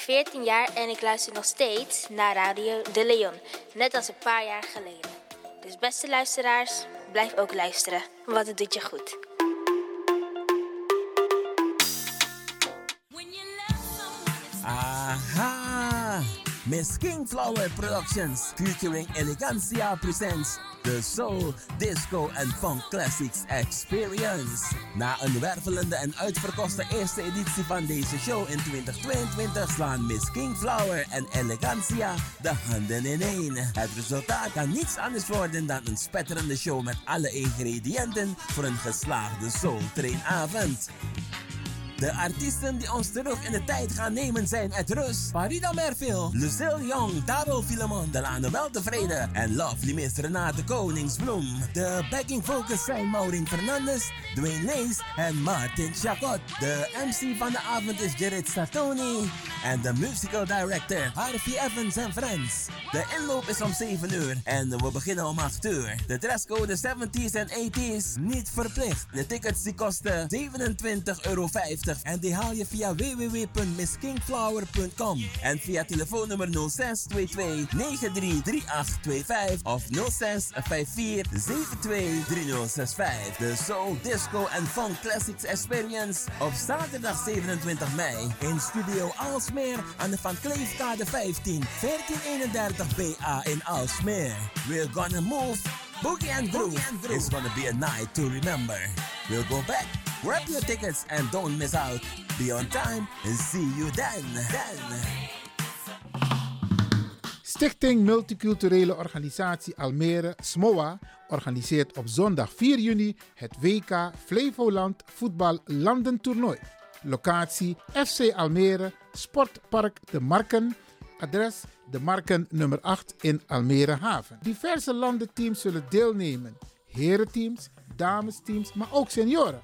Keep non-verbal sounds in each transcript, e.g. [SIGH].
14 jaar en ik luister nog steeds naar Radio De Leon. Net als een paar jaar geleden. Dus beste luisteraars, blijf ook luisteren, want het doet je goed. Aha! Miss Kingflower Productions featuring Elegancia presents the Soul, Disco and Funk Classics Experience. Na een wervelende en uitverkochte eerste editie van deze show in 2022 slaan Miss Kingflower en Elegancia de handen ineen. Het resultaat kan niets anders worden dan een spetterende show met alle ingrediënten voor een geslaagde Soul Trainavond. De artiesten die ons terug in de tijd gaan nemen zijn Ed Rus, Farida Merville, Lucille Young, Dabo Filemon, Delano Weltevreden en Lovely Miss Renate Koningsbloem. De backing vocals zijn Maureen Fernandes, Dwayne Lees en Martin Chacot. De MC van de avond is Jared Sartoni en de musical director Harvey Evans en Friends. De inloop is om 7 uur en we beginnen om 8 uur. De dresscode 70s en 80s niet verplicht. De tickets die kosten 27,50 euro en die haal je via www.misskingflower.com en via telefoonnummer 0622 933825 of 0654 723065. De Soul, Disco en Funk Classics Experience op zaterdag 27 mei in Studio Alsmeer aan de Van Kleefkade 15 1431 BA in Alsmeer. We're gonna move Boogie and Groove. It's gonna be a night to remember. We'll go back. Grab your tickets and don't miss out. Be on time and see you then. Then. Stichting Multiculturele Organisatie Almere, SMOA, organiseert op zondag 4 juni het WK Flevoland Voetbal Landentoernooi. Locatie FC Almere, Sportpark De Marken. Adres De Marken nummer 8 in Almere Haven. Diverse landenteams zullen deelnemen. Herenteams, damesteams, maar ook senioren.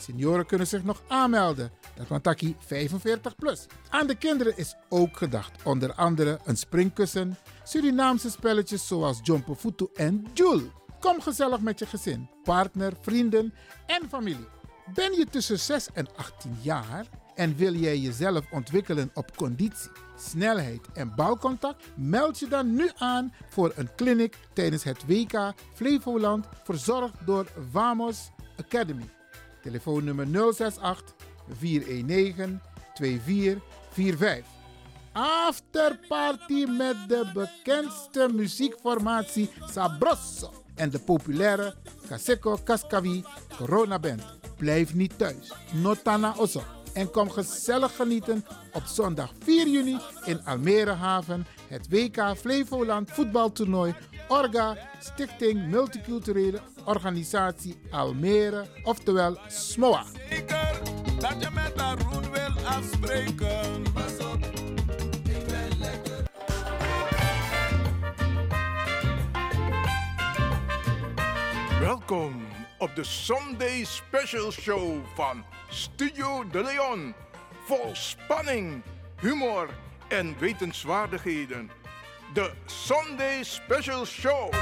Senioren kunnen zich nog aanmelden. Dat want takkie 45 plus. Aan de kinderen is ook gedacht. Onder andere een springkussen, Surinaamse spelletjes zoals Jumpo Futu en Joule. Kom gezellig met je gezin, partner, vrienden en familie. Ben je tussen 6 en 18 jaar en wil jij jezelf ontwikkelen op conditie, snelheid en balcontact? Meld je dan nu aan voor een clinic tijdens het WK Flevoland verzorgd door Vamos Academy. Telefoonnummer 068 419 2445. Afterparty met de bekendste muziekformatie Sabroso en de populaire Kaseko Kaskavi Corona Band. Blijf niet thuis. Notana Osso. En kom gezellig genieten op zondag 4 juni in Almere Haven. Het WK Flevoland voetbaltoernooi Orga Stichting Multiculturele Organisatie Almere, oftewel SMOA. Zeker dat je met roet wil afspreken. Pas op, ik ben lekker. Welkom op de Sunday Special Show van Studio De Leon. Vol spanning, humor en wetenswaardigheden. De Sunday Special Show.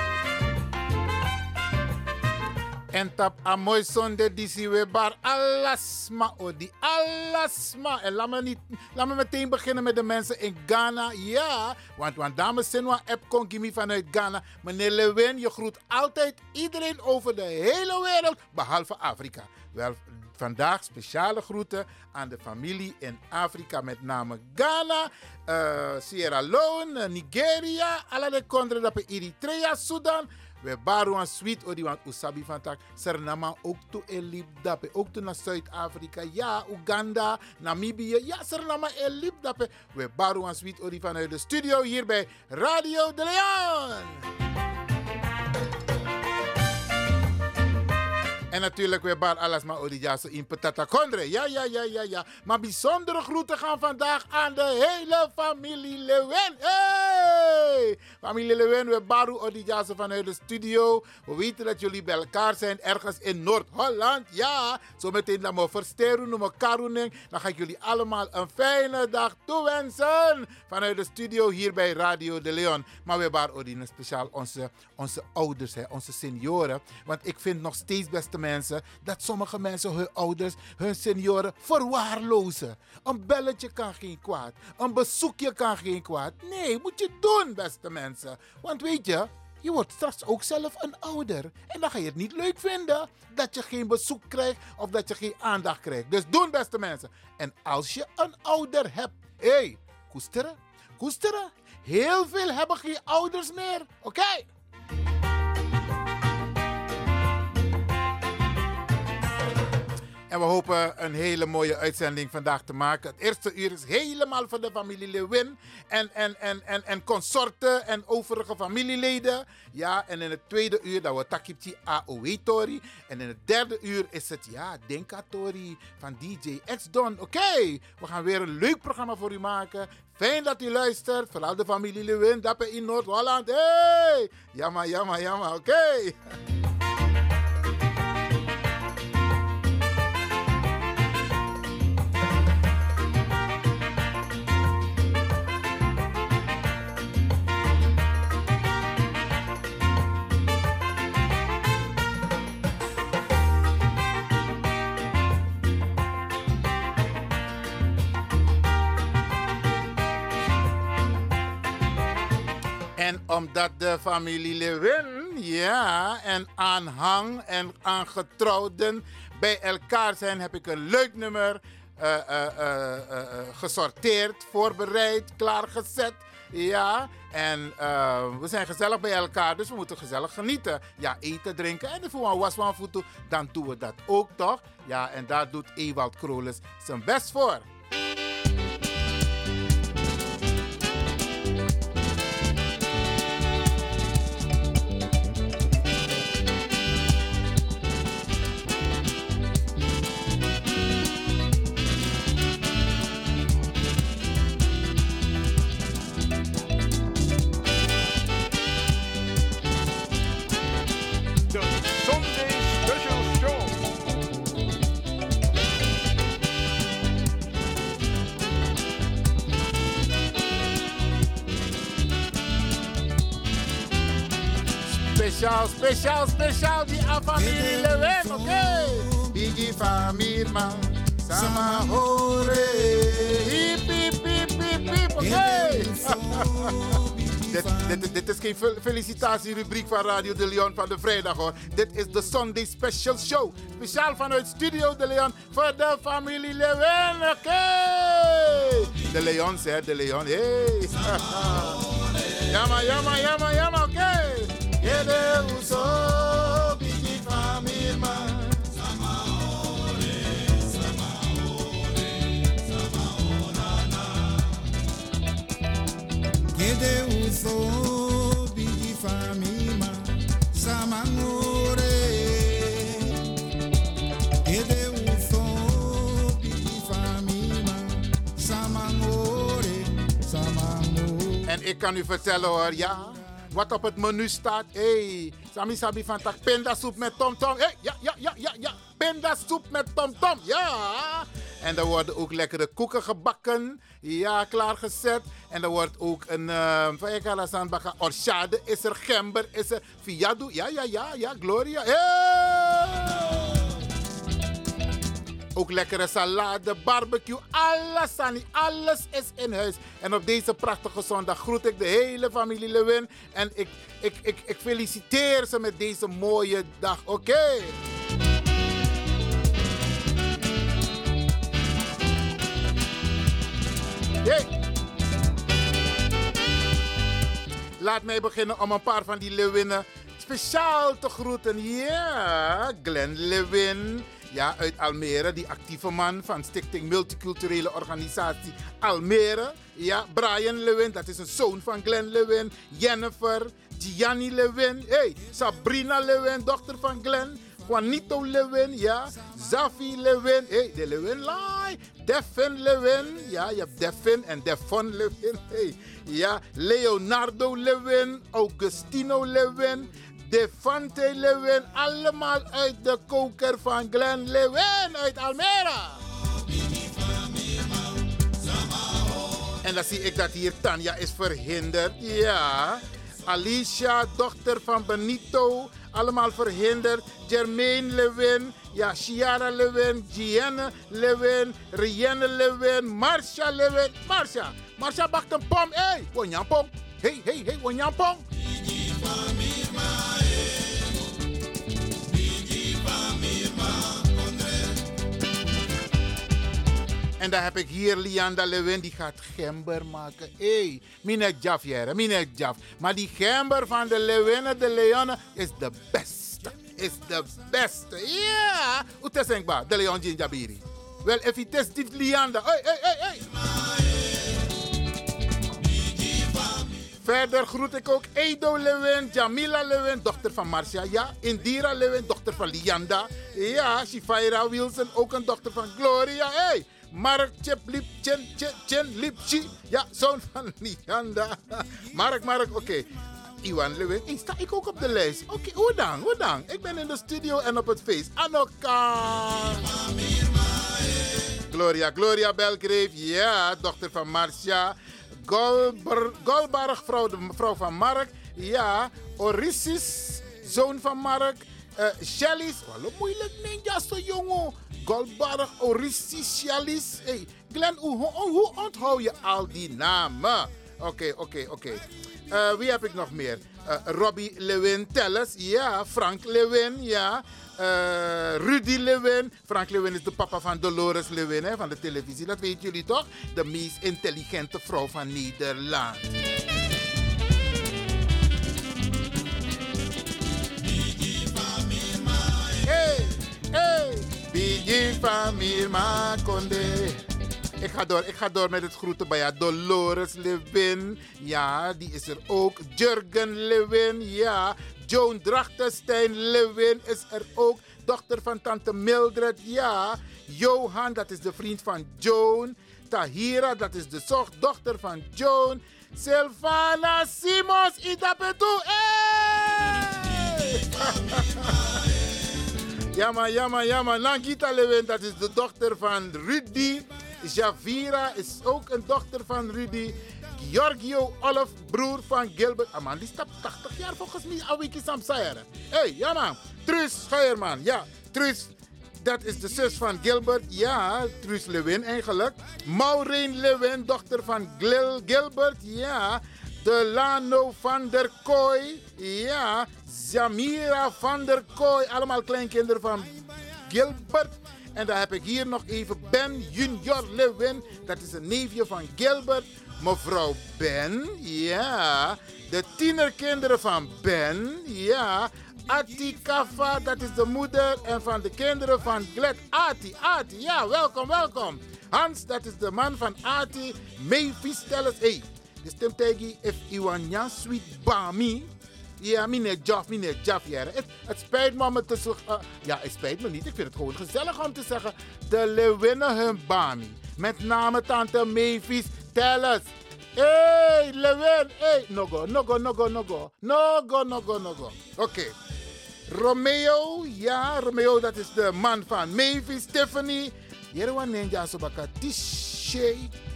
En tap a mooi zonde disi we bar alasma odi alasma. En laat me, niet, laat me meteen beginnen met de mensen in Ghana. Ja, want, want dames Senwa app Konkimi vanuit Ghana. Meneer Lewin, je groet altijd iedereen over de hele wereld, behalve Afrika. Wel, vandaag speciale groeten aan de familie in Afrika, met name Ghana, eh, Sierra Leone, Nigeria, alle de kondre dat Eritrea, Sudan. We baru aan sweet odi want usabi van tak. Ook to elip dape. Ook to naar Zuid-Afrika. Ja, Uganda, Namibië. Ja, Sernama elip dape. We baru aan sweet odi vanuit de studio hier bij Radio de Leon. En natuurlijk weer bar alles maar Odijaso in Petata Kondre. Ja, ja, ja, ja, ja. Maar bijzondere groeten gaan vandaag aan de hele familie Lewen. Hey! Familie Lewen, we baru Odijaso vanuit de studio. We weten dat jullie bij elkaar zijn ergens in Noord-Holland. Ja, zometeen dan we versteren, noemen karuning. Dan ga ik jullie allemaal een fijne dag toewensen. Vanuit de studio hier bij Radio de Leon. Maar we Odine speciaal onze, onze ouders, hè, onze senioren. Want ik vind nog steeds, beste mensen, dat sommige mensen hun ouders, hun senioren verwaarlozen. Een belletje kan geen kwaad. Een bezoekje kan geen kwaad. Nee, moet je doen, beste mensen. Want weet je, je wordt straks ook zelf een ouder. En dan ga je het niet leuk vinden dat je geen bezoek krijgt of dat je geen aandacht krijgt. Dus doen, beste mensen. En als je een ouder hebt, hé, hey, koesteren, koesteren. Heel veel hebben geen ouders meer, oké? En we hopen een hele mooie uitzending vandaag te maken. Het eerste uur is helemaal voor de familie Lewin en, en, en, en, en consorten en overige familieleden. Ja, en in het tweede uur dat we Takipti AOE Tori. En in het derde uur is het, ja, Denka Tori van DJ X Don. Oké, we gaan weer een leuk programma voor u maken. Fijn dat u luistert. Vooral de familie Lewin, dappen in Noord-Holland. Hey! Jammer, jammer, jammer. Oké. [LAUGHS] En omdat de familie Lewin, ja, en aanhang en aangetrouwden bij elkaar zijn, heb ik een leuk nummer uh, uh, uh, gesorteerd, voorbereid, klaargezet. Ja, en we zijn gezellig bij elkaar, dus we moeten gezellig genieten. Ja, eten, drinken en voor een was van voeten, dan doen we dat ook toch? Ja, en daar doet Ewald Krolis zijn best voor. Speciaal, speciaal, die familie Lewin, oké? Bigi familie man, sama hore, hip hip hip hip hip, oké? Dit, dit, dit is geen fel- felicitatierubriek van Radio de Leon van de vrijdag hoor. Dit is de Sunday Special Show. Speciaal vanuit Studio de Leon voor de familie Lewin, oké? De Leons, hè, de Leon, hey. Yama, yama, yama, yama, oké. En ik kan u vertellen hoor, ja, wat op het menu staat. hey, Sami Sabi van tak pindasoep met tomtom. Hey, ja, ja, ja, ja, ja, pindasoep met tomtom, ja. En er worden ook lekkere koeken gebakken, ja, klaargezet. En er wordt ook een, uh, van bakken, orchade is er, gember is er, fiado, ja, ja, ja, ja, Gloria. Hey! Ook lekkere salade, barbecue, alles, Sani, alles is in huis. En op deze prachtige zondag groet ik de hele familie Lewin. En ik, ik, ik, ik feliciteer ze met deze mooie dag. Oké. Hey. Laat mij beginnen om een paar van die Lewinnen speciaal te groeten. Ja, Glenn Lewin. Ja, uit Almere, die actieve man van Stichting Multiculturele Organisatie Almere. Ja, Brian Lewin, dat is een zoon van Glenn Lewin. Jennifer, Gianni Lewin. Hey, Sabrina Lewin, dochter van Glenn. Juanito Lewin, ja. Zafi Lewin, hey, de Lewin Lai. Devin Lewin, ja, je hebt Devin en Devon Lewin. Hey, ja, Leonardo Lewin, Augustino Lewin. Devante Lewin, allemaal uit de koker van Glenn Lewin uit Almere. En dan zie ik dat hier Tanja is verhinderd. Ja. Alicia, dochter van Benito, allemaal verhinderd. Jermaine Lewin, ja, Chiara Lewin, Gianne Lewin, Rienne Lewin, Marcia Lewin. Marcia, Marcia bakt een pom. Hé, hey, Wonjampong. Hé, hey, hé, hey, hé, hey. En dan heb ik hier Lianda Lewin, die gaat gember maken. Hé, hey, mine jaf jere, mine jaf. Maar die gember van de Lewinnen, de Leonen, is de beste. Is de beste. Ja, te zeggen, de Leon Jinjabiri. Wel, if je test dit Lianda. Hey, hey, hey, hey. Verder groet ik ook Edo Lewin, Jamila Lewin, dochter van Marcia. Ja, Indira Lewin, dochter van Lianda. Ja, Shifaira Wilson, ook een dochter van Gloria. Hey, Mark Cheplip Chen Chen Chen Lipchi. Ja, zoon [LAUGHS] van Lianda. Mark, Mark, oké. Iwan Lewin. Hey, sta ik ook op de lijst? Oké, okay, hoe dan? Hoe? Ik ben in de studio en op het feest. Anoka. Gloria, Gloria Belgrave. Ja, dochter van Marcia. Golber, Golbarg, vrouw, de vrouw van Mark. Ja, Orissis, zoon van Mark. Uh, Shelly's, wat moeilijk ninja zo jongen. Golbarg, Orissis, Shelly's. Hey, Glenn, hoe, hoe, onthoud je al die namen? Oké, oké, oké. Uh, wie heb ik nog meer? Uh, Robbie Lewin Tellers, ja. Frank Lewin, ja. Uh, Rudy Lewin. Frank Lewin is de papa van Dolores Lewin hè, van de televisie. Dat weten jullie toch? De meest intelligente vrouw van Nederland. Van Mirma. Ik ga, door, ik ga door met het groeten bij ja, Dolores Lewin. Ja, die is er ook. Jurgen Lewin. Ja, Joan Drachtenstein Lewin is er ook. Dochter van tante Mildred. Ja, Johan, dat is de vriend van Joan. Tahira, dat is de dochter van Joan. Sylvana Simons. Hey! Jamma, jamma, jamma. Nangita Lewin, dat is de dochter van Rudy. Javira is ook een dochter van Rudy. Giorgio Olaf, broer van Gilbert. Ah man, die staat 80 jaar volgens mij. Awiki Samsayere. Hé, hey, ja man. Truus. Ja, Truus. Dat is de zus van Gilbert. Ja, Truus Lewin eigenlijk. Maureen Lewin, dochter van Gil Gilbert. Ja. Delano van der Kooi. Ja. Zamira van der Kooi. Allemaal kleinkinderen van Gilbert. En dan heb ik hier nog even Ben Junior Lewin. Dat is een neefje van Gilbert. Mevrouw Ben, ja. De tienerkinderen van Ben, ja. Ati Kafa, dat is de moeder. En van de kinderen van Gled. Ati, Ati, ja, welkom, welkom. Hans, dat is de man van Ati. Mavis, tell us, hey. De stem tegen if Iwan sweet bami. Ja, meneer Jaff, meneer Jaff. Ja. Het, het spijt me om het te zeggen. Uh, ja, het spijt me niet. Ik vind het gewoon gezellig om te zeggen. De Lewinnen hun bami. Met name tante Mavis. Tell us. Hey, Lewin. Hey, no go, no go, no go, no go. No go, no go, no go. Oké. Okay. Romeo, ja, Romeo, dat is de man van Mavis, Tiffany. Jerwan Ninja Sobaka,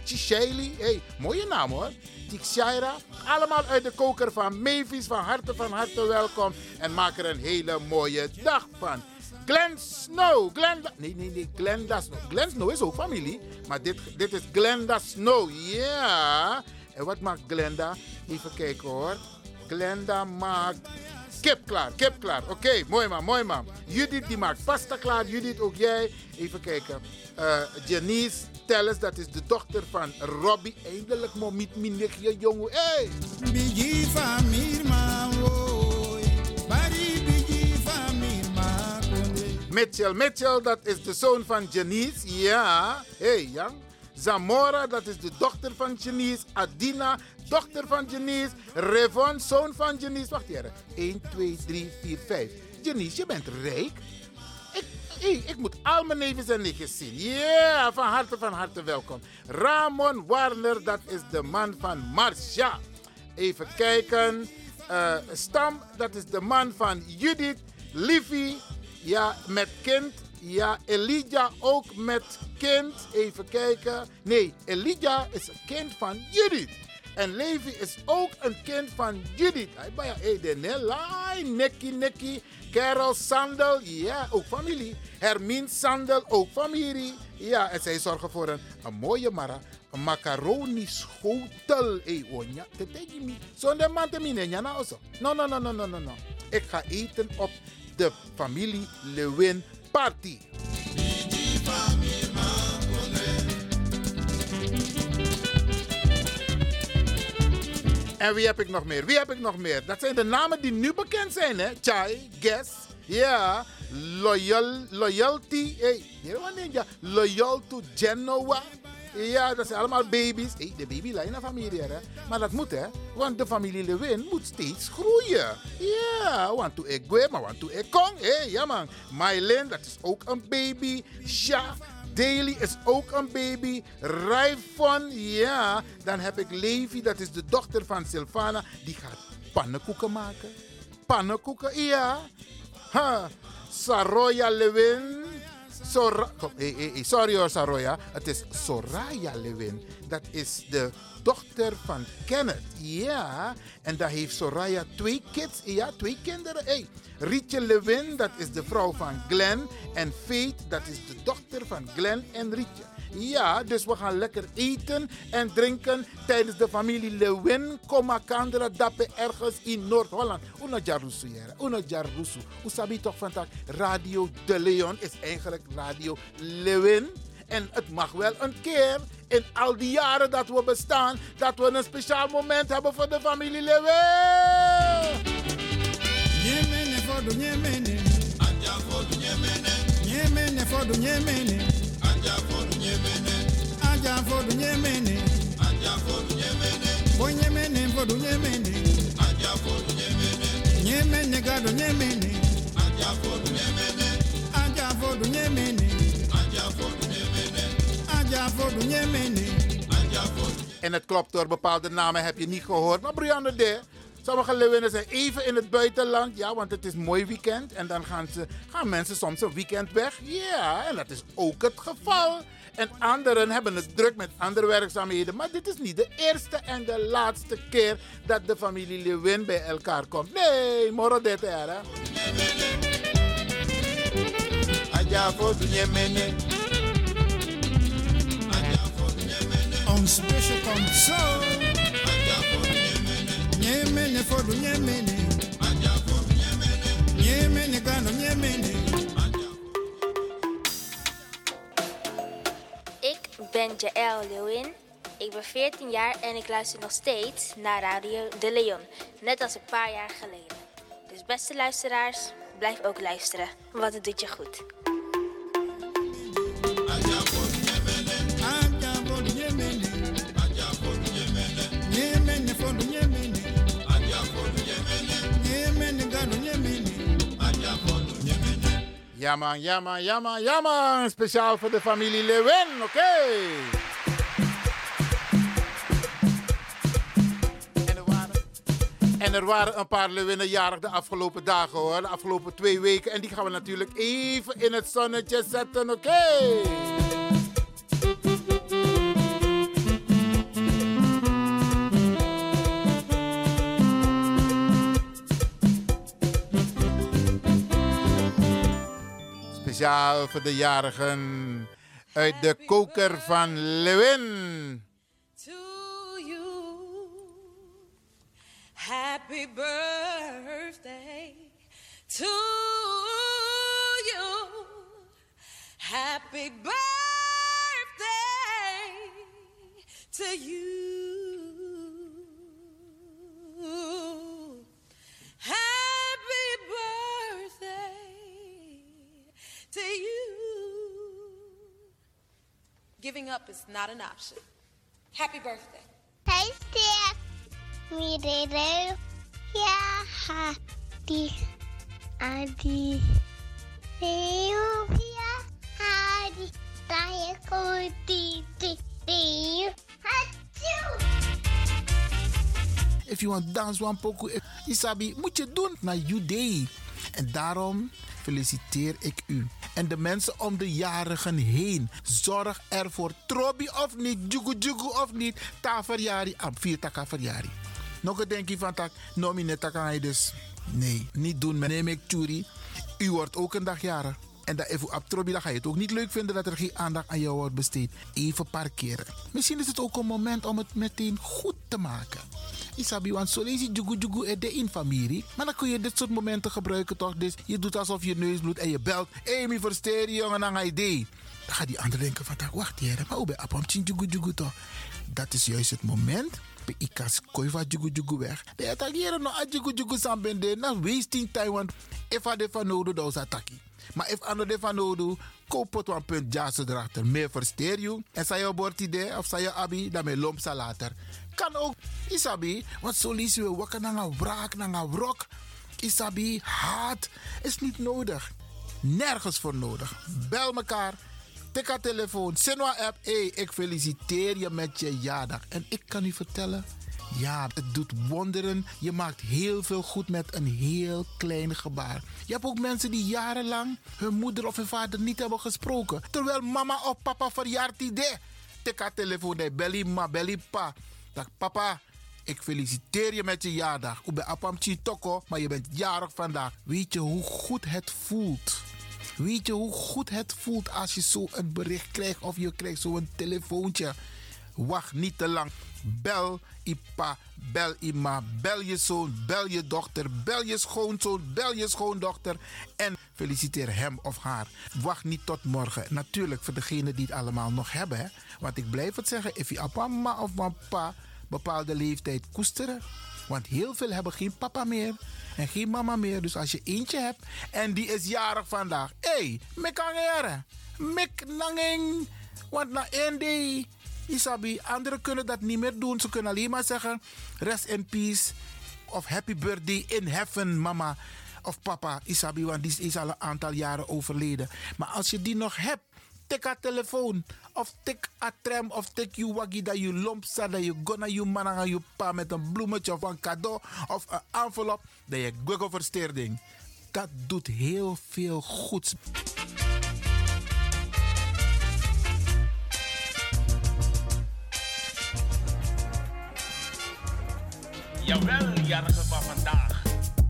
Tishayli. Hey, mooie naam hoor. Tikshaira. Allemaal uit de koker van Mavis. Van harte, van harte welkom. En maak er een hele mooie dag van. Glenn Snow. Glenda, nee, nee, nee. Glenda Snow. Glenn Snow is ook familie. Maar dit, dit is Glenda Snow. Ja. Yeah. En wat maakt Glenda? Even kijken hoor. Glenda maakt Kip klaar, kip klaar. Oké, mooi man, mooi man. Judith die maakt pasta klaar. Judith, ook jij. Even kijken. Uh, Janice Telles, dat is de dochter van Robbie. Eindelijk, momiet, minigje, jongen. Hey! Michel, Mitchell, Mitchell, dat is de zoon van Janice. Ja, hey, Jan. Zamora, dat is de dochter van Janice. Adina, dochter van Janice. Revon, zoon van Janice. Wacht even. 1, 2, 3, 4, 5. Janice, je bent rijk. Ik, ik moet al mijn neven en nichtjes zien. Ja, yeah, van harte, van harte welkom. Ramon Warner, dat is de man van Marcia. Even kijken. Uh, Stam, dat is de man van Judith. Livy, ja, met kind. Ja, Elijah ook met kind. Even kijken. Nee, Elijah is een kind van Judith. En Levi is ook een kind van Judith. Hij bij Edenelai, Nekki Nekki, Carol Sandel, ja, ook familie. Hermine Sandel, ook familie. Ja, en zij zorgen voor een, een mooie mara. Een macaroni schotel. Hey, onya, te tegi mi. Zonder man te mine, ja, nou no, no, no, no, no, no. Ik ga eten op de familie Lewin Party. En wie heb ik nog meer? Wie heb ik nog meer? Dat zijn de namen die nu bekend zijn, hè? Chai, Guess, ja, Loyal, Loyalty, hey, ja, Loyal to Genoa. Ja, dat zijn allemaal baby's. Hey, de baby lijkt naar familie, hè? Maar dat moet, hè? Want de familie Lewin moet steeds groeien. Ja, want to ik maar want to ik kong. Hé, ja man. Mylin, dat is ook een baby. Sha, Daily is ook een baby. Raifon, ja. Dan heb ik Levi, dat is de dochter van Sylvana. Die gaat pannenkoeken maken. Pannenkoeken, ja. Ha. Saroya Lewin. Sor sorry hoor, Saroya. Het is Soraya Lewin. Dat is de dochter van Kenneth. Ja. En daar heeft Soraya twee kids. Ja, twee kinderen. Hey. Rietje Lewin, dat is de vrouw van Glenn. En Faith, dat is de dochter van Glenn en Rietje. Ja, dus we gaan lekker eten en drinken tijdens de familie Lewin. Kom Kandra dappen ergens in Noord-Holland. Una jarusu, jere. Una jarusu. Usabi toch vandaag. Radio De Leon is eigenlijk Radio Lewin. En het mag wel een keer in al die jaren dat we bestaan, dat we een speciaal moment hebben voor de familie Lewin. Nyemene for du nyemene. Anja du nyemene. En het klopt door bepaalde namen heb je niet gehoord. Maar Brianne de Sommige Leeuwinnen zijn even in het buitenland. Ja, want het is mooi weekend. En dan gaan, ze, gaan mensen soms een weekend weg. Ja, en dat is ook het geval. En anderen hebben het druk met andere werkzaamheden. Maar dit is niet de eerste en de laatste keer dat de familie Lewin bij elkaar komt. Nee, moro dit er, mene. On special console. Nyemene for du nyemene. Nyemene gano nyemene. Ik ben Jaël Lewin. Ik ben 14 jaar en ik luister nog steeds naar Radio De Leon. Net als een paar jaar geleden. Dus beste luisteraars, blijf ook luisteren, want het doet je goed. Ja man, ja man, ja man, ja man. Speciaal voor de familie Lewin, oké. En er waren- En waren een paar Lewinnen jarig de afgelopen dagen hoor. De afgelopen twee weken. En die gaan we natuurlijk even in het zonnetje zetten, oké. Speciaal voor de jarigen uit de koker van Lewin. to you. Happy birthday to you. Happy birthday to you. to you. Giving up is not an option. Happy birthday. Thanks, dear. Me, Dado. Yeah, happy. Adi. Deo, yeah, Adi. Diaco, Dee, If you want dance one poco, eh, Isabi, moet je doen naar you day. En daarom feliciteer ik u. En de mensen om de jarigen heen. Zorg ervoor. Trobi of niet, jugu jugu of niet. Ta verjari, am vier taka verjari. Nog een denkje van tak, nomine taka dus. Nee, niet doen. Neem ik churi. U wordt ook een dag jarig. En dat even op Trobi, dan ga je het ook niet leuk vinden dat er geen aandacht aan jou wordt besteed. Even parkeren. Misschien is het ook een moment om het meteen goed te maken. Isabi, want zo lees je jugu de in familie. Maar dan kun je dit soort momenten gebruiken toch? Dus je doet alsof je neus bloedt en je belt. Mi versteer je jongen aan idee. Dan gaat die ander denken van, "Tak, wacht hier, maar hoe ben je op jugu jugu toch? Dat is juist het moment. Pe ikas koi van jugu jugu weg. De attackeren no a jugu jugu sambende. Na wasting time, want if a de van nodig, dan is attackie. Maar if ano de van nodig, koop een punt jas erachter. Meer versteer je. En zei je idee of zei je abi, me lomp sa later. Kan ook, isabi, want zo lees je wakker naar een wraak, naar een wrok. Isabi, haat is niet nodig. Nergens voor nodig. Bel mekaar. Tik haar telefoon. Sinwa app. Hey, ik feliciteer je met je jaardag. En ik kan u vertellen. Ja, het doet wonderen. Je maakt heel veel goed met een heel klein gebaar. Je hebt ook mensen die jarenlang hun moeder of hun vader niet hebben gesproken. Terwijl mama of papa verjaart idee. Tik haar telefoon. Belly ma, belly pa. Dag papa. Ik feliciteer je met je jaardag. Ik ben Apam Toko, maar je bent jarig vandaag. Weet je hoe goed het voelt? Weet je hoe goed het voelt als je zo een bericht krijgt of je krijgt zo'n telefoontje? Wacht niet te lang. Bel Ipa, bel Ima, bel je zoon, bel je dochter, bel je schoonzoon, bel je schoondochter en feliciteer hem of haar. Wacht niet tot morgen. Natuurlijk voor degenen die het allemaal nog hebben. Hè? Want ik blijf het zeggen, if je papa ma of papa bepaalde leeftijd koesteren. Want heel veel hebben geen papa meer en geen mama meer. Dus als je eentje hebt en die is jarig vandaag. Hé, hey, mek angere. Mek nanging. Want na één day, Isabi, anderen kunnen dat niet meer doen. Ze kunnen alleen maar zeggen, rest in peace. Of happy birthday in heaven, mama. Of papa, Isabi, want die is al een aantal jaren overleden. Maar als je die nog hebt, tik haar telefoon. Of tik a tram of tik je waggie dat je lomp staat. Dat je gonna je man aan je pa met een bloemetje of een cadeau. Of een envelop. Dat je google versteerding. Dat doet heel veel goeds. Jawel, jarige van vandaag.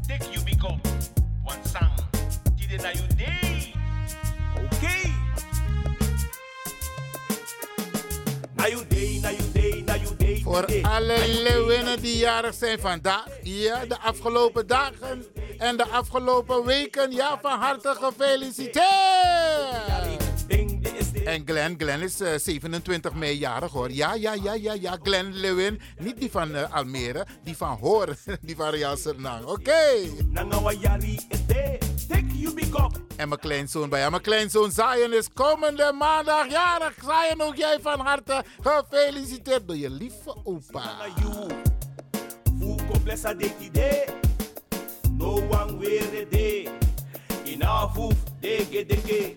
Tik je big up. Want sang, tide na you day. Voor alle leeuwinnen die jarig zijn vandaag. Ja, de afgelopen dagen en de afgelopen weken. Ja, van harte gefeliciteerd. En Glenn, Glenn is eh, 27 mei jarig hoor. Ja, ja, ja, ja, ja. Glenn Lewin. Niet die van eh, Almere, die van Hoor. [LAUGHS] die van Real. Oké. En mijn kleinzoon bij. En mijn kleinzoon Zion is komende maandag jarig. Zion, ook jij van harte gefeliciteerd door je lieve opa. No one wear day. Ina fuf dege dege.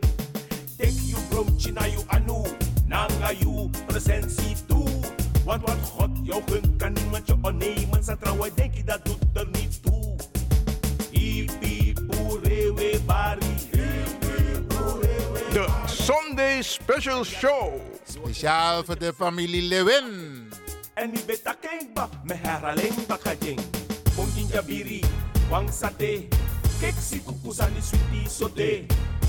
Take you from China you anu. Nanga you presentie toe. Want wat God jou gunt kan niemand je onnemen. Sa trouwen denk je dat doet er niet Sunday Special Show. Speciaal voor de familie Lewin. En die beta kengba, me herhaling bakading. Kong jinjabiri, wang sate. Kek si kukusani sweetie sote.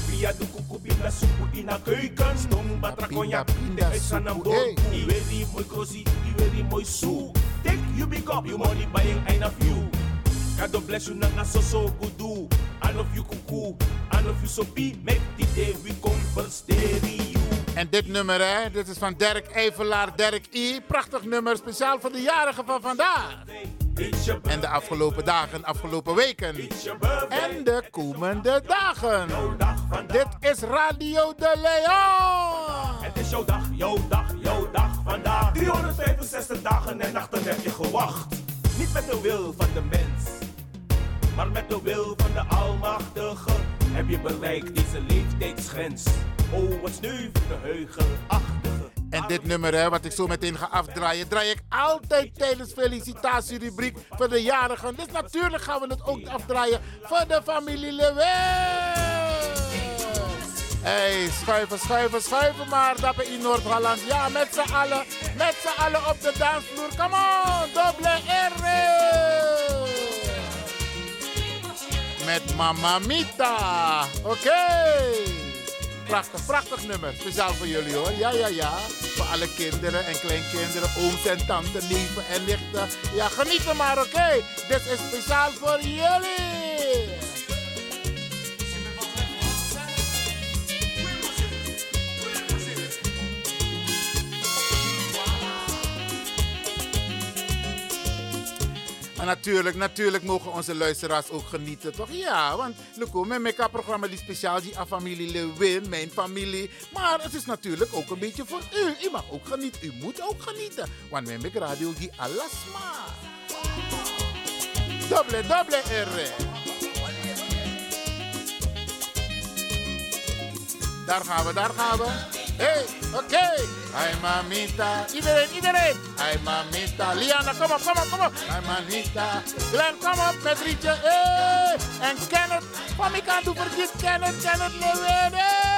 Via de kuku binda supu ina keuken. Stong batra Pinda, konja, de exana hey. Iweri moi krosi, iweri moi su. Take you big up, you money buying I of you. God bless you nanga so so gudu. I love you I love you so be. Make the day we come first you. En dit nummer, hè, dit is van Dirk Evelaar, Dirk I. Prachtig nummer, speciaal voor de jarigen van vandaag. En de afgelopen dagen, afgelopen weken. En de komende dagen. Dit is Radio de Leon. Het is is jouw dag, jouw dag, jouw dag vandaag. 365 dagen en nachten heb je gewacht. Niet met de wil van de mens, maar met de wil van de Almachtige. Heb je bereikt deze leeftijdsgrens. Oh, wat sneu voor. En dit nummer, hè, wat ik zo meteen ga afdraaien, draai ik altijd tijdens felicitatierubriek voor de jarigen. Dus natuurlijk gaan we het ook afdraaien voor de familie Lewin. Hey, schuiven, schuiven, schuiven maar, dat in Noord-Holland. Ja, met z'n allen, met z'n allen op de dansvloer. Come on, dubbele R. Met Mamma Mita. Oké. Prachtig, prachtig nummer. Speciaal voor jullie hoor. Ja, ja, ja. Voor alle kinderen en kleinkinderen, ooms en tanten, neven en nichten. Ja, geniet er maar, oké? Dit is speciaal voor jullie. Natuurlijk, natuurlijk mogen onze luisteraars ook genieten, toch? Ja, want met mijn programma die speciaal die aan familie Lewin, mijn familie. Maar het is natuurlijk ook een beetje voor u. U mag ook genieten, u moet ook genieten. Want mijn radio die alasma. Doble, doble R. Daar gaan we, daar gaan we. Hey, oké. Ay, mamita. Iedereen, iedereen. Ay, mamita. Liana, kom op, kom op, kom op. Ay, mamita. Glenn, kom op met. Hey. En Kenneth. Van ik aan doen vergeet Kenneth, Kenneth Lewin. Hey.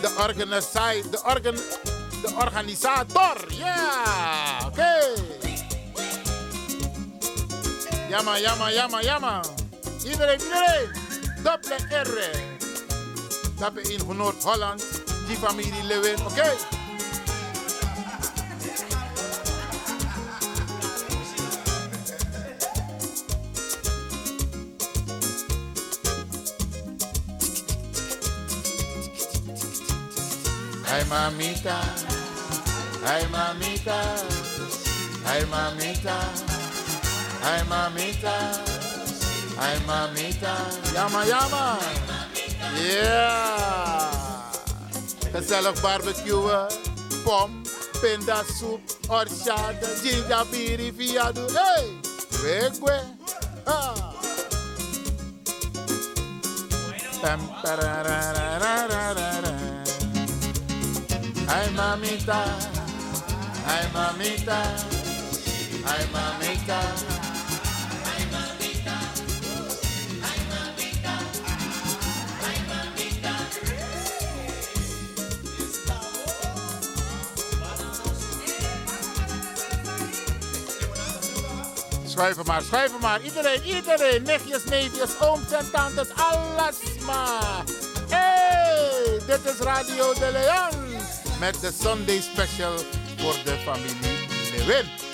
De organisatie, de, organ, de organisator. Yeah. oké. Okay. Jamma, jamma, jamma. Iedereen, iedereen. Dubbele R. Dat in Noord-Holland. Die familie. Oké. Okay. Ay mamita, ay mamita, ay mamita, ay mamita, ay mamita, llama, llama. Yeah! Gezellig barbecuen, uh, pom, pindasoep, orchade, gingerbiri, viado. Hey! Wegwe! Ha! Ay mamita, ay mamita, ay mamita. Schuiven maar, schuiven maar. Iedereen, iedereen. Nichtjes, neefjes, ooms en tantes, alles maar. Hey, dit is Radio de Leon. Met de Sunday Special voor de familie Lewin.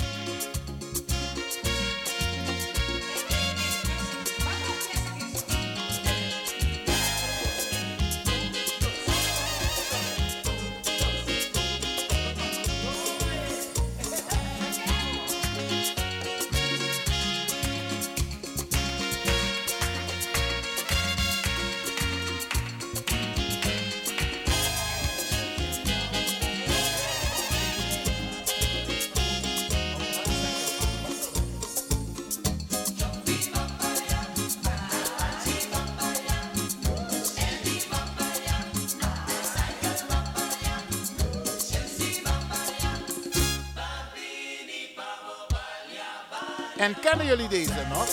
En kennen jullie deze nog?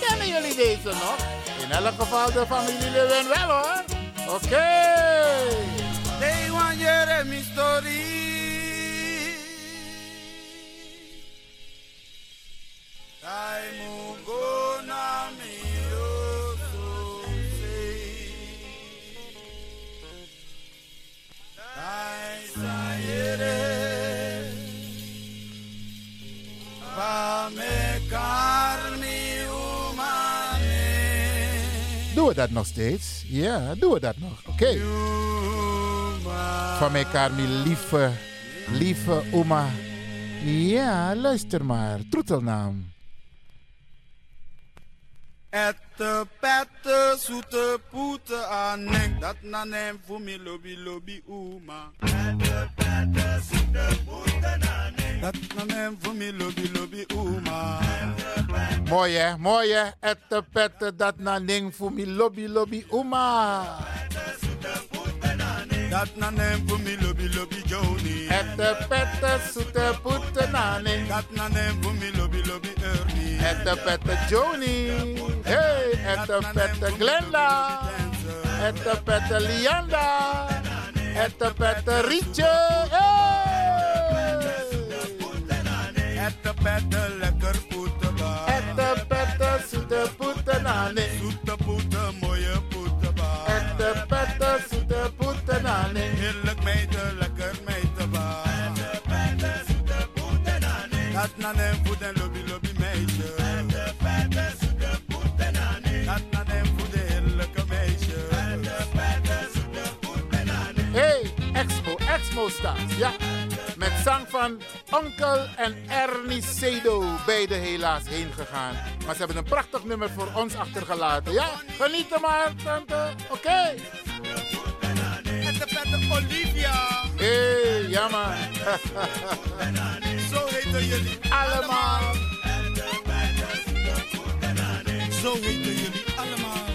Kennen jullie deze nog? In elk geval de familie Lewin wel hoor. Oké. Okay. They dat nog steeds? Ja, doen we dat nog. Oké. Okay. Van elkaar, mijn lieve, lieve oma. Ja, luister maar. Troetelnaam. Ette, pette, zoete, poete, anek. Dat na nem voor me lobby, lobby, oema. Ette, pette, zoete, poete. Dat na nem voor me lobby, lobby, oema. Mooi hè, mooi hè. Ette pette dat na ding voor mi lobby lobby uma. Dat na nem voor me lobby, lobby, Joni. Ette pette zoete poete nani. Dat na nem voor me lobby, lobby, Ernie. Ette pette Joni. Hey, ette pette Glenda. Ette pette Lianda. Ette pette Rietje. Hey. Ette, pette, lekker poeteba. Ette pette zoete poete nani. Zoete poete, mooie poeteba. Ette pette zoete nani. Heerlijk meiden, lekker meideba. Dat na nem voor den lobby, lobby meisje. Dat na nem voor de heerlijke meisje. Hey, Expo, Expo staat, ja. Met zang van Onkel en Ernie Sedo. Beide helaas heen gegaan. Maar ze hebben een prachtig nummer voor ons achtergelaten. Ja, genieten maar, tante. Oké. En de pette Olivia. Hey, ja man. Zo heten jullie Allemaal. Zo heten jullie allemaal.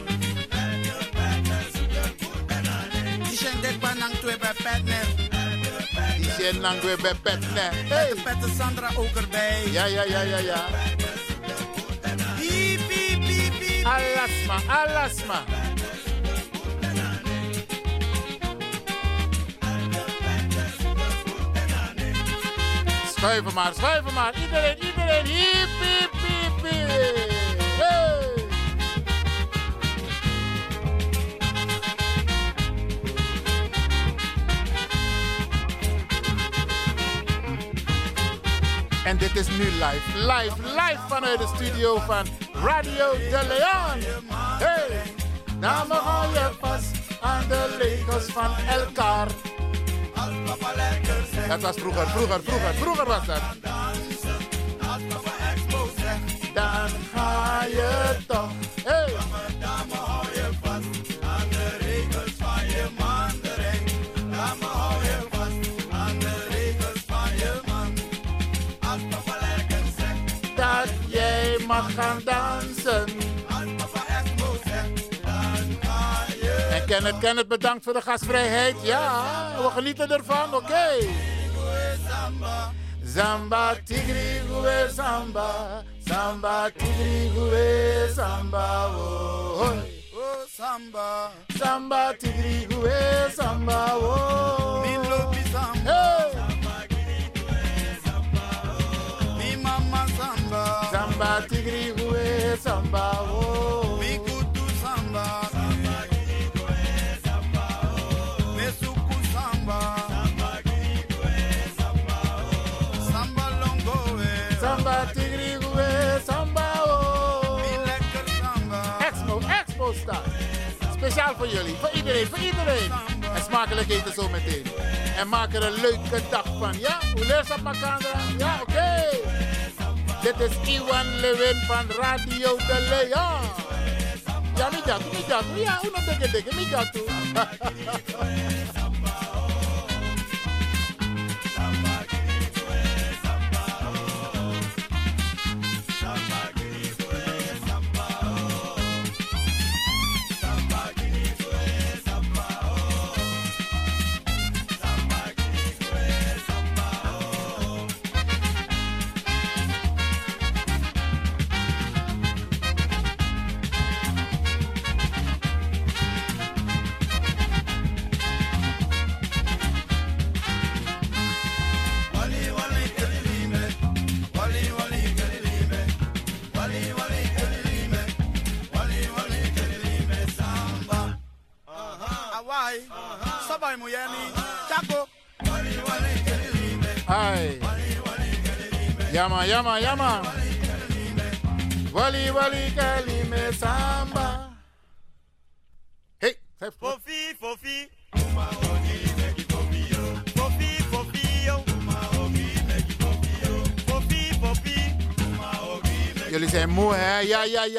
Die zijn dit banang twee bij Lang weer bij Petne. Hey. Hey. De Sandra ook erbij. Ja, ja, ja, ja, ja. Alasma, alasma. Schuiven maar, schuiven maar. Iedereen, iedereen. Hiep, hiep, hiep, hiep. En dit is nu live, live, live vanuit de studio van Radio De Leon. Hey, namen hou je vast aan de legels van elkaar. Dat was vroeger, vroeger, vroeger, vroeger was dat. Dan ga je toch. Kenneth, Kenneth, bedankt voor de gastvrijheid. Ja, we genieten ervan, oké. Zamba, tigri, gue, samba. Samba, tigri, gue, samba, oh. hoi. Oh, samba. Samba, tigri, gue, samba, oh. Mi lobi samba. Hey. Mi mama samba. Samba, tigri, voor jullie, voor iedereen, voor iedereen. En smakelijk eten zo meteen. En maak er een leuke dag van, ja? Hoe lees dat? Ja, oké. Dit is Iwan Lewin van Radio De Leon. Ja, mi jatu, mi jatu. Ja, deke deke, mi jatu. Wali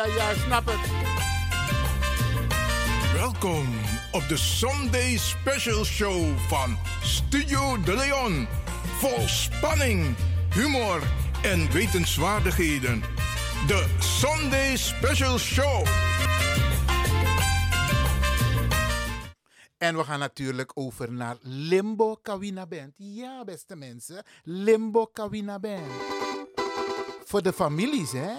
Ja, snap het. Welkom op de Sunday Special Show van Studio De Leon. Vol spanning, humor en wetenswaardigheden. De Sunday Special Show. En we gaan natuurlijk over naar Limbo Kawina Band. Ja, beste mensen, Limbo Kawina Band. Voor de families, hè?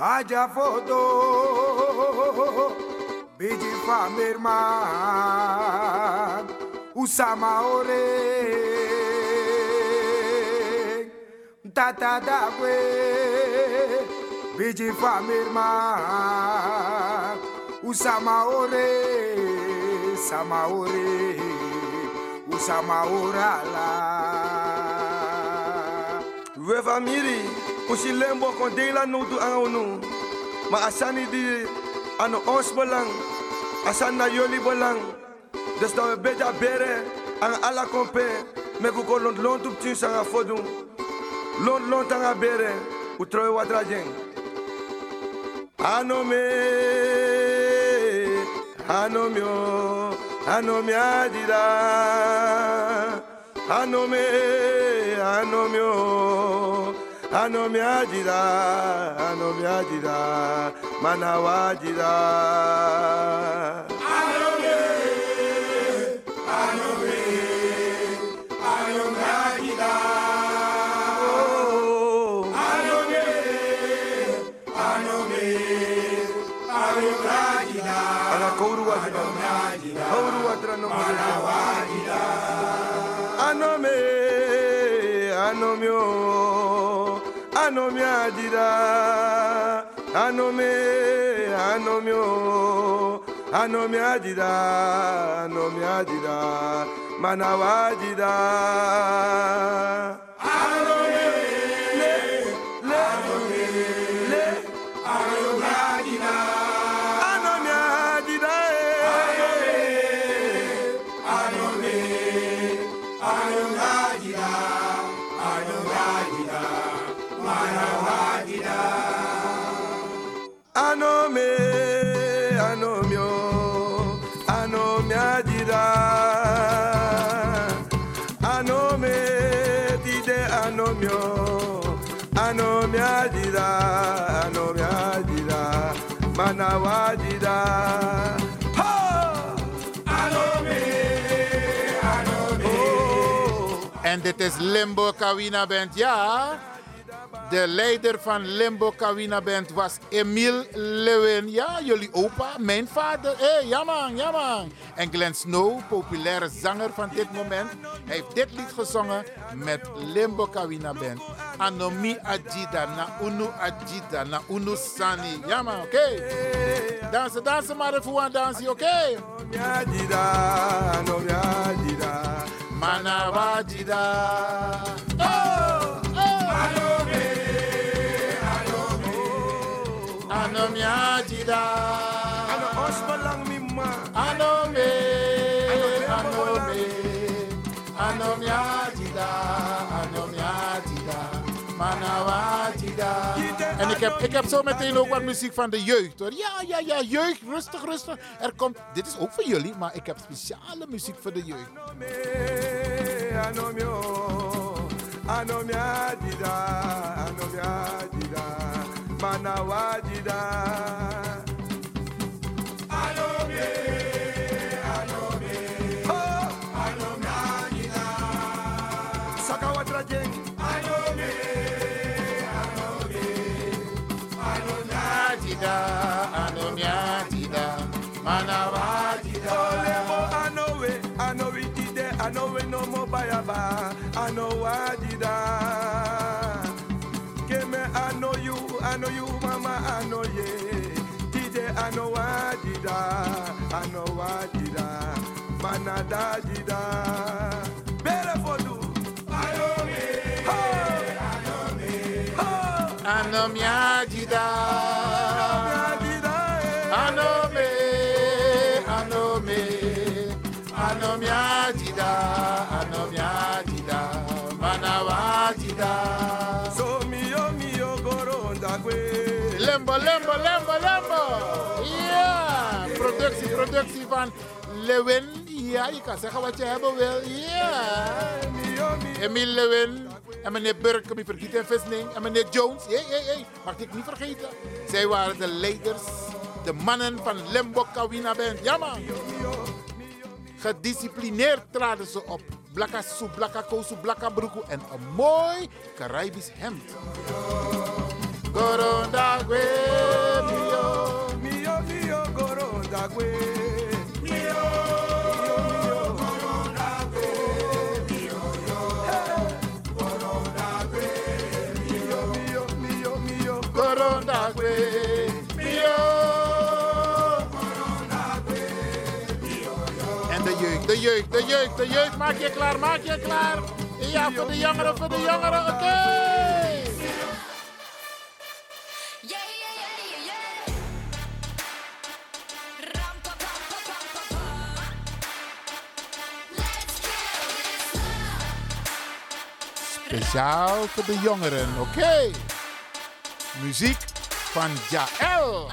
Haja vodo Bidi famerma o ore Tata dawe Bidi famerma Usama ore Sama ore Usama orala vê miri Usi lembo kon dela no anu Ma asani di ano ons belang Asan na yoli belang Dus beja bere Ang ala kompe. Me kuko lont lont up tien sanga fodu bere watra jeng Ano me Ano mio Ano mi adira. Ano me Ano mio Ano mi adira Ano mi adira Mana wajira. Ano me Ano me Ano me agida Ano me Ano me Ano me agida Ana kouru wajira Kouru wajira no mo Ano me Ano mio Ano mi adira Ano me Ano mio Ano mi adira Ano mi adira En dit is Limbo Kawina Band, ja. De leider van Limbo Kawina Band was Emile Lewin. Ja, jullie opa, mijn vader. Hé, hey, ja man, ja man. En Glenn Snow, populaire zanger van dit moment. Heeft dit lied gezongen met Limbo Kawina Band. Anomi Adida, na Unu Adida, na Unu Sani. Ja man, oké. Dansen, dansen maar even aan dansen, oké? Mi adira, ano mi adira. Mana Wajida. Ano me Ano mi Adida. Ano osbalang mimma. Heb, ik heb zo meteen ook wat muziek van de jeugd hoor. Ja, ja, ja, jeugd, rustig, rustig. Er komt, dit is ook voor jullie, maar ik heb speciale muziek voor de jeugd. Mana Wajida. Olemo ano we, ano we dide, ano we no mo bayaba, ano wajida. Keme ano you, ano you mama ano ye. Dide ano wajida, ano wajida, mana dajida. Bere fodu. Ano me Oh, Ano me oh, Ano mi Adida. wajida, Adida, mana. So goro ndagwe. Lembo, Lembo, Lembo, Lembo. Ja, productie, productie van Lewin. Ja, je kan zeggen wat je hebben wil. Ja. Emil Lewin. En meneer Burke, meneer Vergiet en Visning. En meneer Jones. Hey, hey, hey. Mag ik niet vergeten. Zij waren de leiders. De mannen van Lembo Kawina Band. Ja man. Gedisciplineerd traden ze op. Blakka soep, blakka kosu, blakka broeku en een mooi Caribisch hemd. Mio. Mio, mio, gorondagwe. Mio, de jeugd, de jeugd, de jeugd. Maak je klaar, maak je klaar. Ja, voor de jongeren, voor de jongeren, oké. Speciaal voor de jongeren, oké. Muziek van Jaël.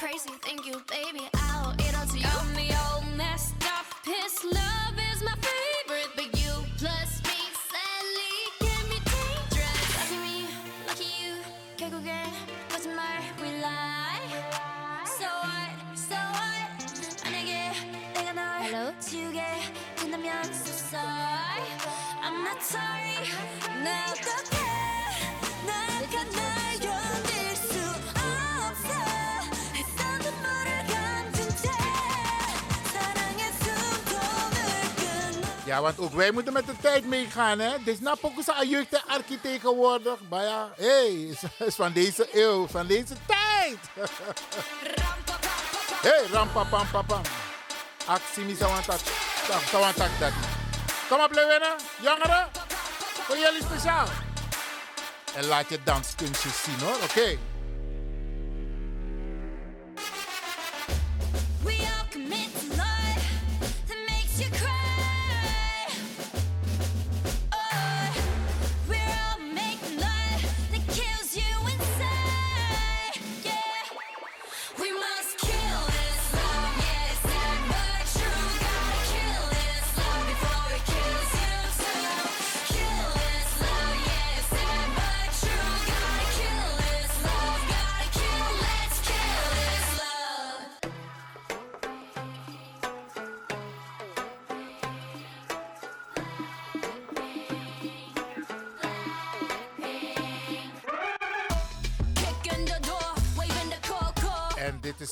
crazy, thank you, baby. I'll eat up to you. I'm the old messed up. His love is my favorite, but you plus me sadly can be dangerous. Lucky me, lucky you. Can't go get what's my we lie. So what, so what? 만약에 내가 널 Hello? 지우게 된다면 so sorry. I'm not sorry. 나 어떡해? Want ook wij moeten met de tijd meegaan, hè. Dit is nou jeugd en archie tegenwoordig. Maar ja, hé, hey, is, van deze eeuw, van deze tijd. Hé, [LAUGHS] hey, rampapampapam. Actie mi sawantak, sawantak dat. Kom op, Lewena, jongeren. Voor jullie speciaal. En laat je danskunstjes zien, hoor, oké.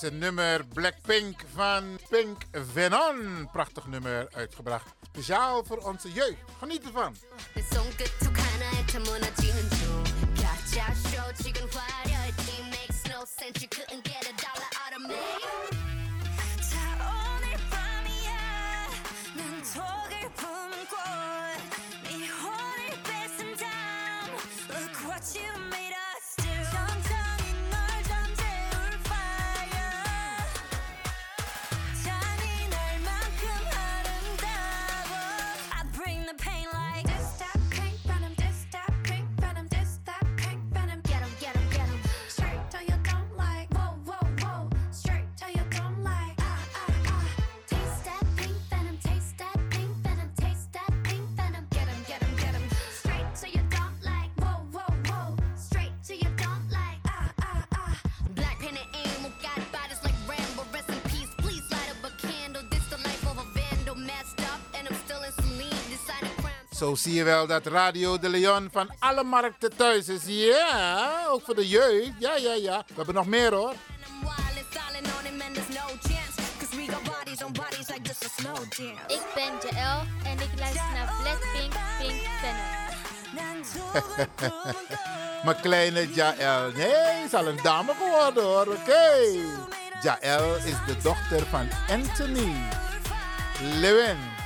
is het nummer Blackpink van Pink Venon. Prachtig nummer uitgebracht. Speciaal voor onze jeugd. Geniet ervan. It Zo zie je wel dat Radio de Leon van alle markten thuis is. Ja, ook voor de jeugd. Ja, ja, ja. We hebben nog meer hoor. Ik ben Jaël en ik luister naar Blackpink Pink Venom. [LAUGHS] Mijn kleine Jaël. Nee, is al een dame geworden hoor. Oké. Jaël is de dochter van Anthony Lewin.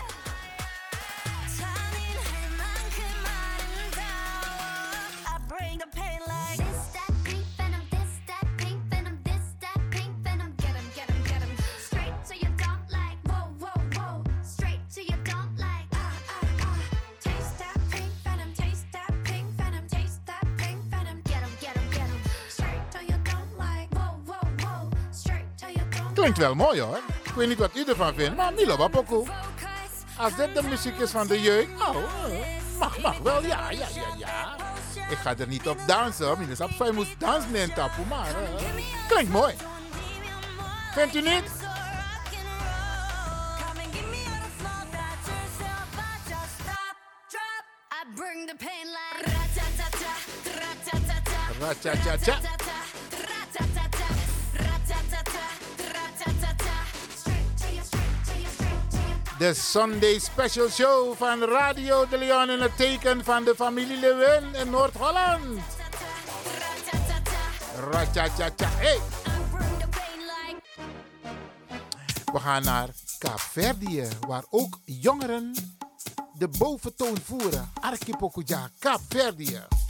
Klinkt wel mooi hoor. Ik weet niet wat u ervan vindt, maar op Wapoku. Als dit de muziek is van de jeugd, oh, eh, mag, mag wel, ja, ja, ja, ja. Ik ga er niet op dansen, hoor. Minus op moet dansen in tapu, maar eh, klinkt mooi. Vindt u niet? De Sunday Special Show van Radio de Leon in het teken van de familie Lewin in Noord-Holland. Hey! We gaan naar Kaapverdië, waar ook jongeren de boventoon voeren. Arkipokuja, Kaapverdië.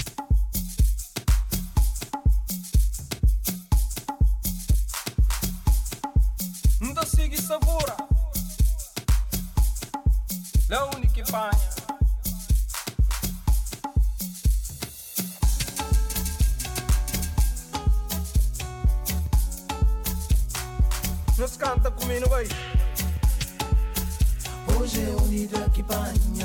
Canta comigo aí. Hoje é unida que banha.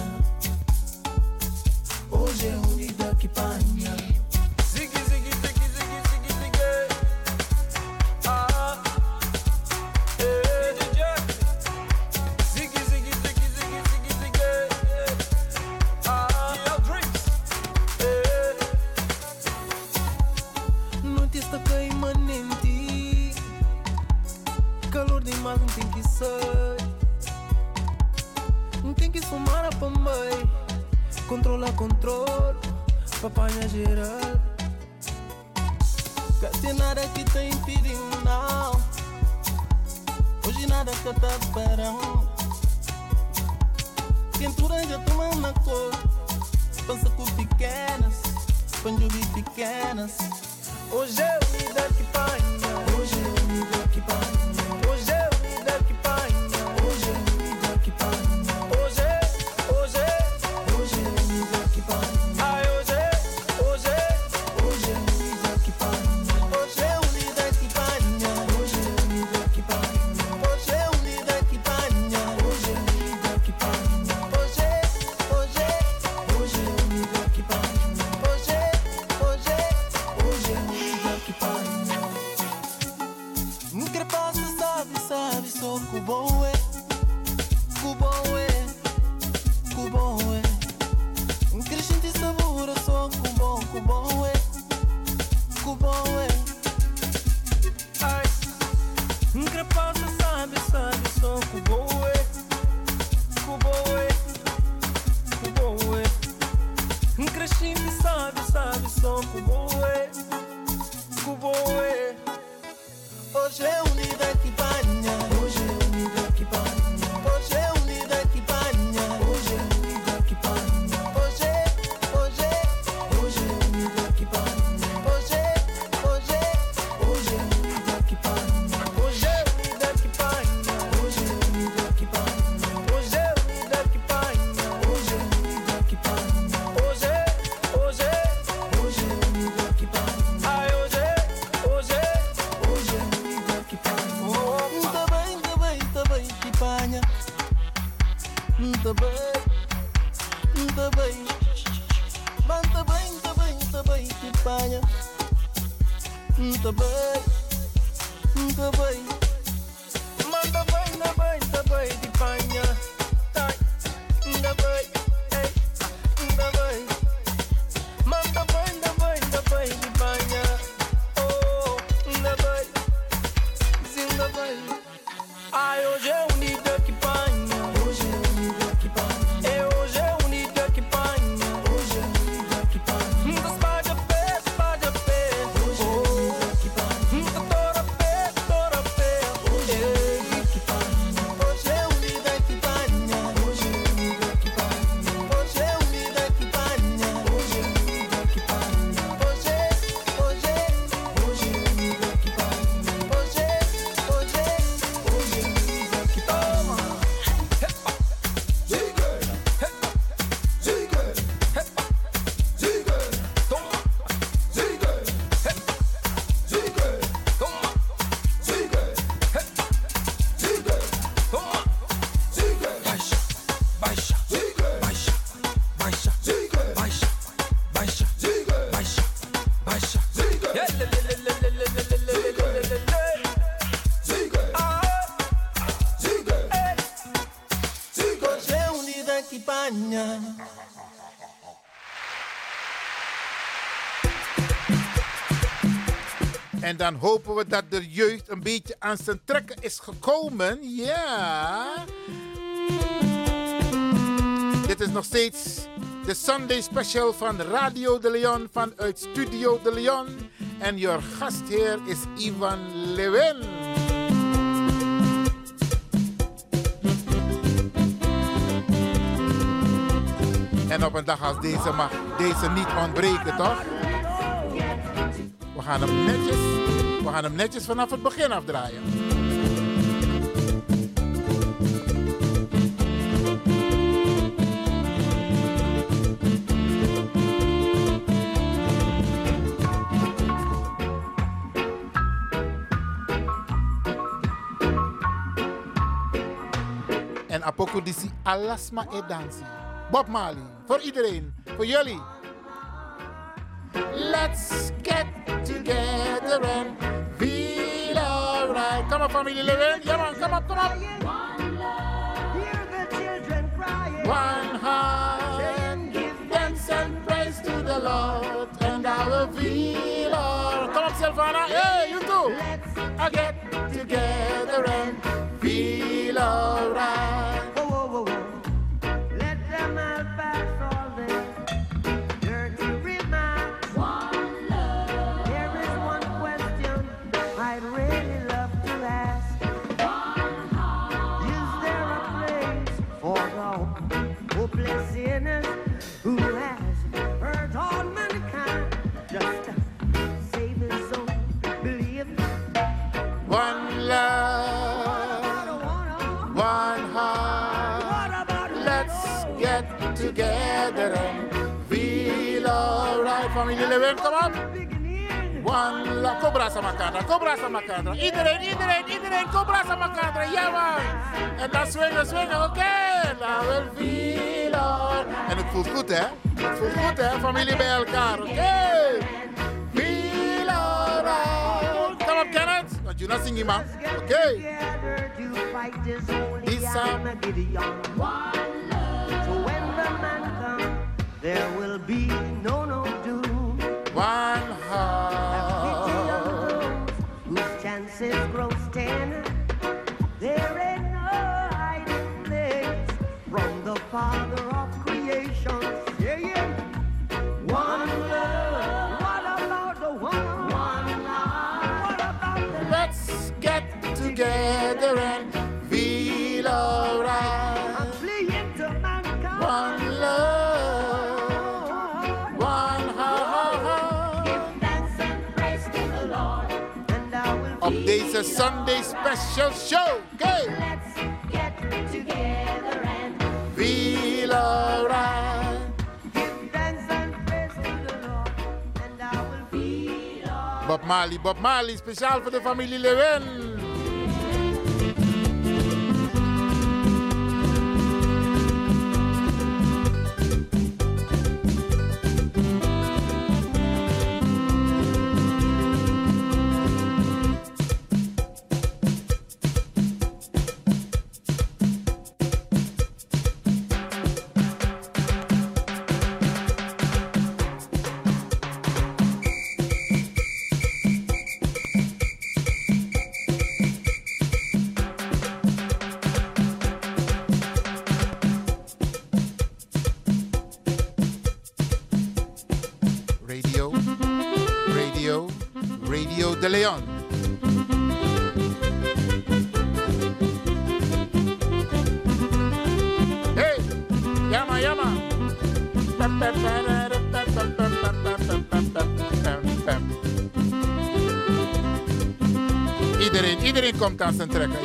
Dan hopen we dat de jeugd een beetje aan zijn trekken is gekomen. Ja. Dit is nog steeds de Sunday Special van Radio de Leon vanuit Studio de Leon. En your gastheer is Ivan Lewin. En op een dag als deze mag deze niet ontbreken, toch? Gaan hem netjes, we gaan hem netjes vanaf het begin afdraaien. En apoko disi alasma e dansi. Bob Marley, voor iedereen, voor jullie. Come on, family living. Yeah, come on, come on. One heart, give thanks and praise to the Lord, and I will feel alright. Come on, Silvana. Hey, you too. Let's get together and feel alright. One love. Cobra sama kadra, cobra sama kadra. Iedereen, iedereen, iedereen, cobra sama kadra. Ja man. En dan swingen, swingen, oké. Nou, wel feel alright. En het voelt goed hè. Het voelt goed hè, familie bij elkaar, oké. Feel alright. Kom op Kenneth. Want je not singing man. Oké. to fight this holy Isa. Armageddon. So when the man comes, there will be will a Sunday special show. Okay. Let's get together and Feel alright. give thanks and praise to the Lord, and I will feel all Bob Marley, Bob Marley, speciaal voor de familie Lewin.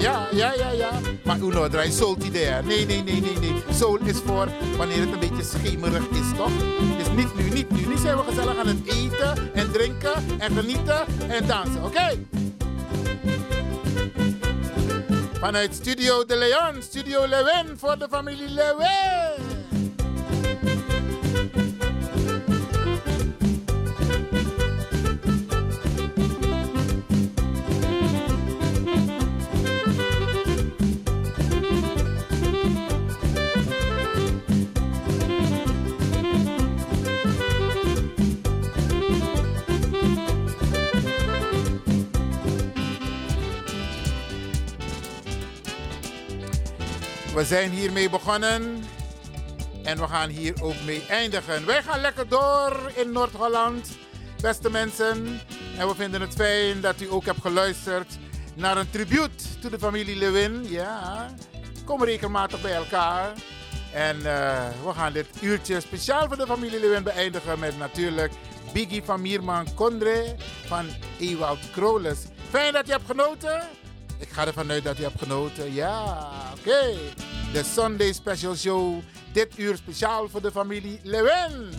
Ja, ja, ja, ja. Maar uno draai soul idea. Nee, nee, nee, nee, nee. Soul is voor wanneer het een beetje schemerig is, toch? Dus niet nu, niet nu. Nu zijn we gezellig aan het eten en drinken en genieten en dansen, oké? Vanuit Studio De Leon, Studio Lewin voor de familie Lewin. We zijn hiermee begonnen en we gaan hier ook mee eindigen. Wij gaan lekker door in Noord-Holland, beste mensen. En we vinden het fijn dat u ook hebt geluisterd naar een tribute to de familie Lewin. Ja, kom regelmatig bij elkaar. En eh, we gaan dit uurtje speciaal voor de familie Lewin beëindigen met natuurlijk Biggie van Mierman Kondre van Ewald Kroles. Fijn dat je hebt genoten. Ik ga ervan uit dat je hebt genoten. Ja, oké. De Sunday Special Show. Dit uur speciaal voor de familie Lewin.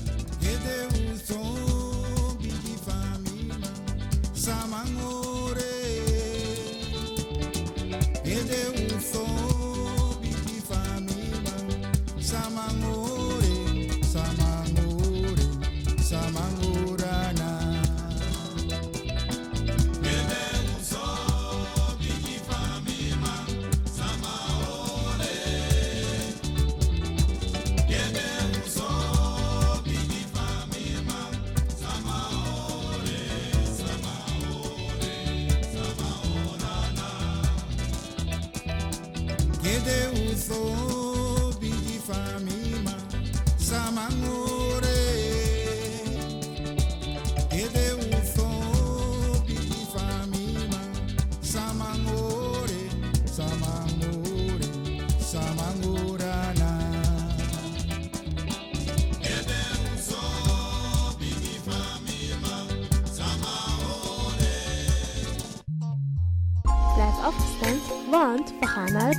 Want we gaan naar